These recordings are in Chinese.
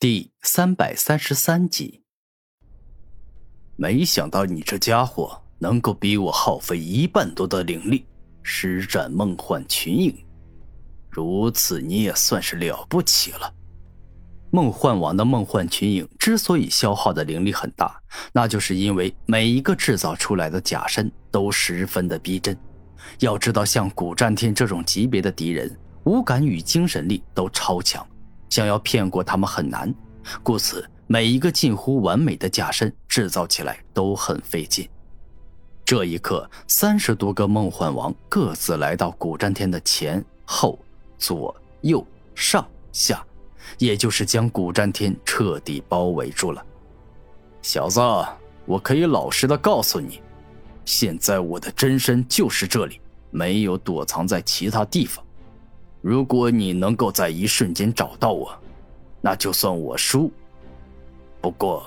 第三百三十三集。没想到你这家伙能够比我耗费一半多的灵力施展梦幻群影，如此你也算是了不起了。梦幻王的梦幻群影之所以消耗的灵力很大，那就是因为每一个制造出来的假身都十分的逼真。要知道，像古战天这种级别的敌人，五感与精神力都超强。想要骗过他们很难，故此每一个近乎完美的假身制造起来都很费劲。这一刻，三十多个梦幻王各自来到古战天的前后、左右、上下，也就是将古战天彻底包围住了。小子，我可以老实的告诉你，现在我的真身就是这里，没有躲藏在其他地方。如果你能够在一瞬间找到我，那就算我输。不过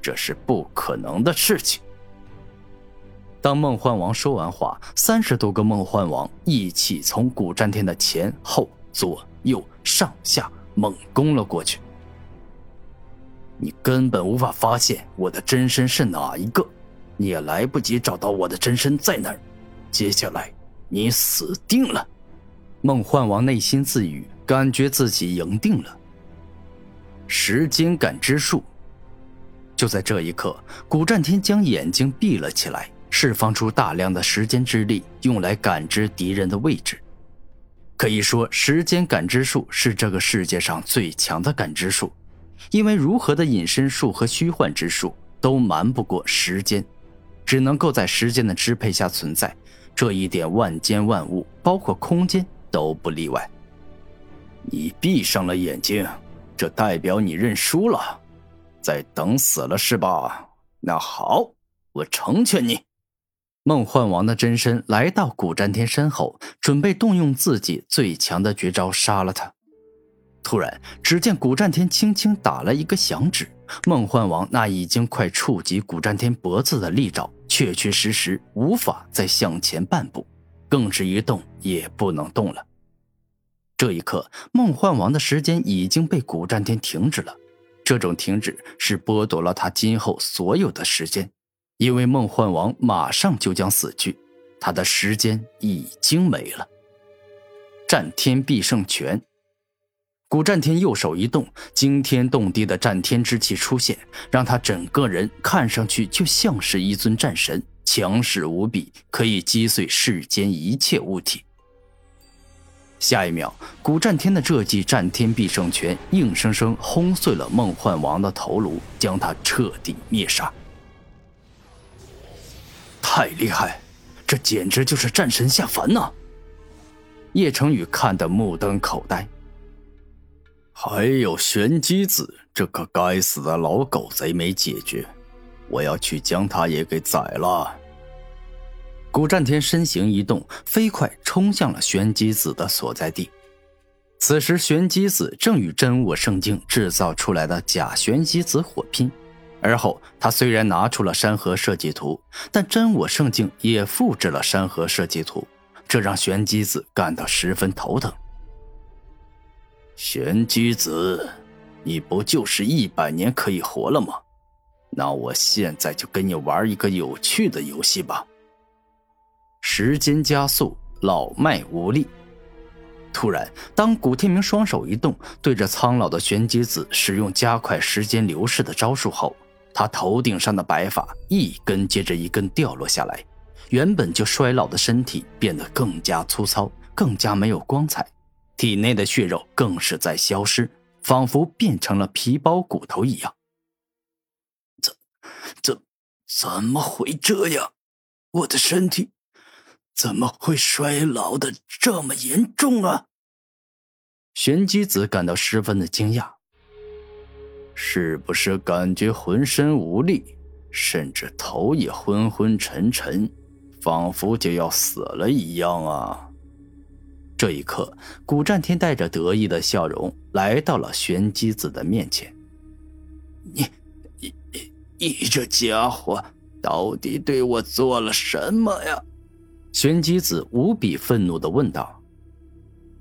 这是不可能的事情。当梦幻王说完话，三十多个梦幻王一起从古战天的前后左右上下猛攻了过去。你根本无法发现我的真身是哪一个，你也来不及找到我的真身在哪。接下来，你死定了。梦幻王内心自语，感觉自己赢定了。时间感知术。就在这一刻，古战天将眼睛闭了起来，释放出大量的时间之力，用来感知敌人的位置。可以说，时间感知术是这个世界上最强的感知术，因为如何的隐身术和虚幻之术都瞒不过时间，只能够在时间的支配下存在。这一点，万间万物，包括空间。都不例外。你闭上了眼睛，这代表你认输了，在等死了是吧？那好，我成全你。梦幻王的真身来到古战天身后，准备动用自己最强的绝招杀了他。突然，只见古战天轻轻打了一个响指，梦幻王那已经快触及古战天脖子的利爪，确确实实无法再向前半步。更是一动也不能动了。这一刻，梦幻王的时间已经被古战天停止了。这种停止是剥夺了他今后所有的时间，因为梦幻王马上就将死去，他的时间已经没了。战天必胜拳，古战天右手一动，惊天动地的战天之气出现，让他整个人看上去就像是一尊战神。强势无比，可以击碎世间一切物体。下一秒，古战天的这记战天必胜拳硬生生轰碎了梦幻王的头颅，将他彻底灭杀。太厉害，这简直就是战神下凡呐！叶成宇看得目瞪口呆。还有玄机子这个该死的老狗贼没解决。我要去将他也给宰了。古战天身形一动，飞快冲向了玄机子的所在地。此时，玄机子正与真我圣境制造出来的假玄机子火拼。而后，他虽然拿出了山河设计图，但真我圣境也复制了山河设计图，这让玄机子感到十分头疼。玄机子，你不就是一百年可以活了吗？那我现在就跟你玩一个有趣的游戏吧。时间加速，老迈无力。突然，当古天明双手一动，对着苍老的玄机子使用加快时间流逝的招数后，他头顶上的白发一根接着一根掉落下来，原本就衰老的身体变得更加粗糙，更加没有光彩，体内的血肉更是在消失，仿佛变成了皮包骨头一样。怎怎怎么会这样？我的身体怎么会衰老的这么严重啊？玄机子感到十分的惊讶，是不是感觉浑身无力，甚至头也昏昏沉沉，仿佛就要死了一样啊？这一刻，古战天带着得意的笑容来到了玄机子的面前，你。你你、你这家伙到底对我做了什么呀？玄机子无比愤怒的问道。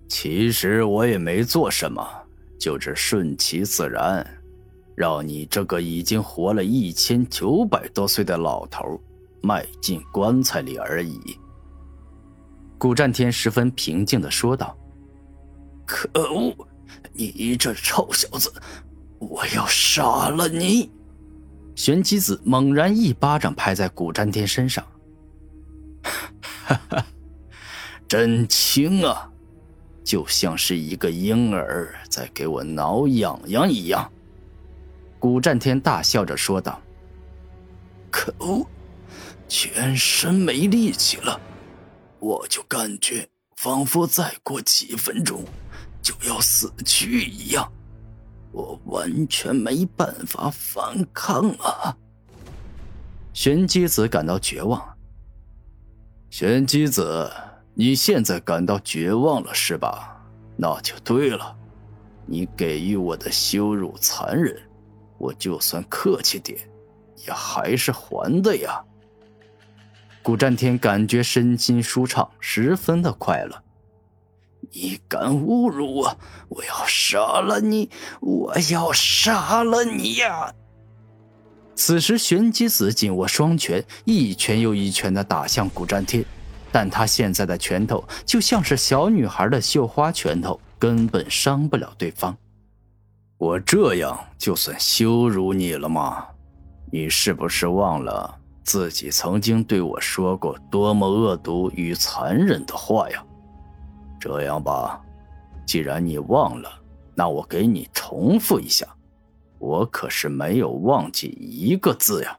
其实我也没做什么，就是顺其自然。让你这个已经活了一千九百多岁的老头迈进棺材里而已。”古战天十分平静的说道：“可恶，你这臭小子，我要杀了你！”玄机子猛然一巴掌拍在古战天身上，哈哈，真轻啊，就像是一个婴儿在给我挠痒痒一样。古战天大笑着说道：“可恶，全身没力气了，我就感觉仿佛再过几分钟就要死去一样。”我完全没办法反抗啊！玄机子感到绝望。玄机子，你现在感到绝望了是吧？那就对了。你给予我的羞辱残忍，我就算客气点，也还是还的呀。古战天感觉身心舒畅，十分的快乐。你敢侮辱我！我要杀了你！我要杀了你呀！此时，玄机子紧握双拳，一拳又一拳的打向古战天，但他现在的拳头就像是小女孩的绣花拳头，根本伤不了对方。我这样就算羞辱你了吗？你是不是忘了自己曾经对我说过多么恶毒与残忍的话呀？这样吧，既然你忘了，那我给你重复一下。我可是没有忘记一个字呀。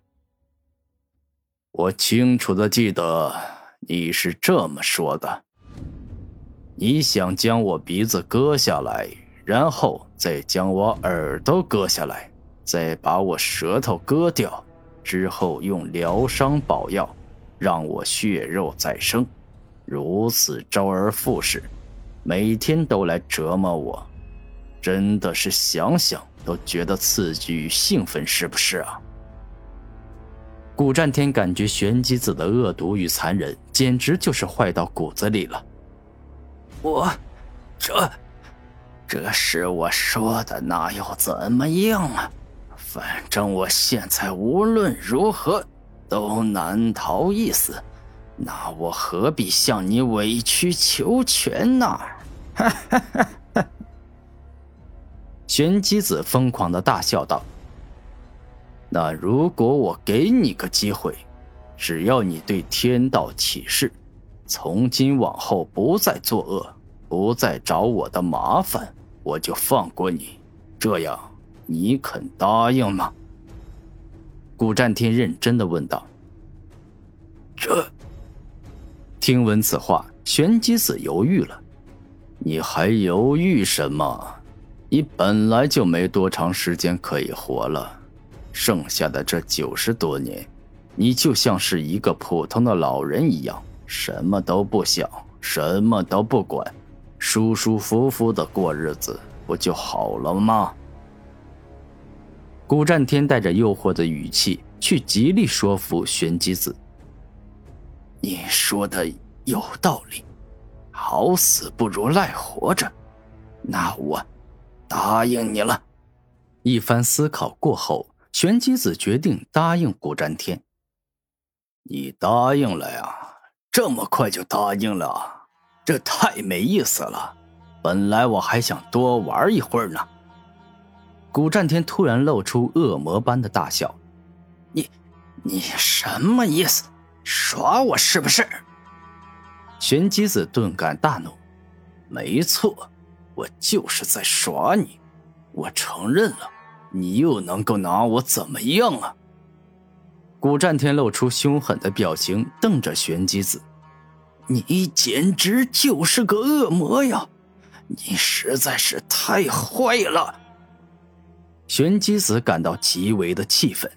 我清楚的记得你是这么说的：你想将我鼻子割下来，然后再将我耳朵割下来，再把我舌头割掉，之后用疗伤宝药让我血肉再生，如此周而复始。每天都来折磨我，真的是想想都觉得刺激与兴奋，是不是啊？古战天感觉玄机子的恶毒与残忍，简直就是坏到骨子里了。我，这，这是我说的，那又怎么样啊？反正我现在无论如何都难逃一死，那我何必向你委曲求全呢？哈哈哈！哈，玄机子疯狂的大笑道：“那如果我给你个机会，只要你对天道起誓，从今往后不再作恶，不再找我的麻烦，我就放过你。这样，你肯答应吗？”古战天认真的问道。这，听闻此话，玄机子犹豫了。你还犹豫什么？你本来就没多长时间可以活了，剩下的这九十多年，你就像是一个普通的老人一样，什么都不想，什么都不管，舒舒服服的过日子，不就好了吗？古战天带着诱惑的语气去极力说服玄机子：“你说的有道理。”好死不如赖活着，那我答应你了。一番思考过后，玄机子决定答应古战天。你答应了呀？这么快就答应了？这太没意思了。本来我还想多玩一会儿呢。古战天突然露出恶魔般的大笑：“你，你什么意思？耍我是不是？”玄机子顿感大怒，没错，我就是在耍你。我承认了，你又能够拿我怎么样啊？古战天露出凶狠的表情，瞪着玄机子：“你简直就是个恶魔呀！你实在是太坏了。”玄机子感到极为的气愤。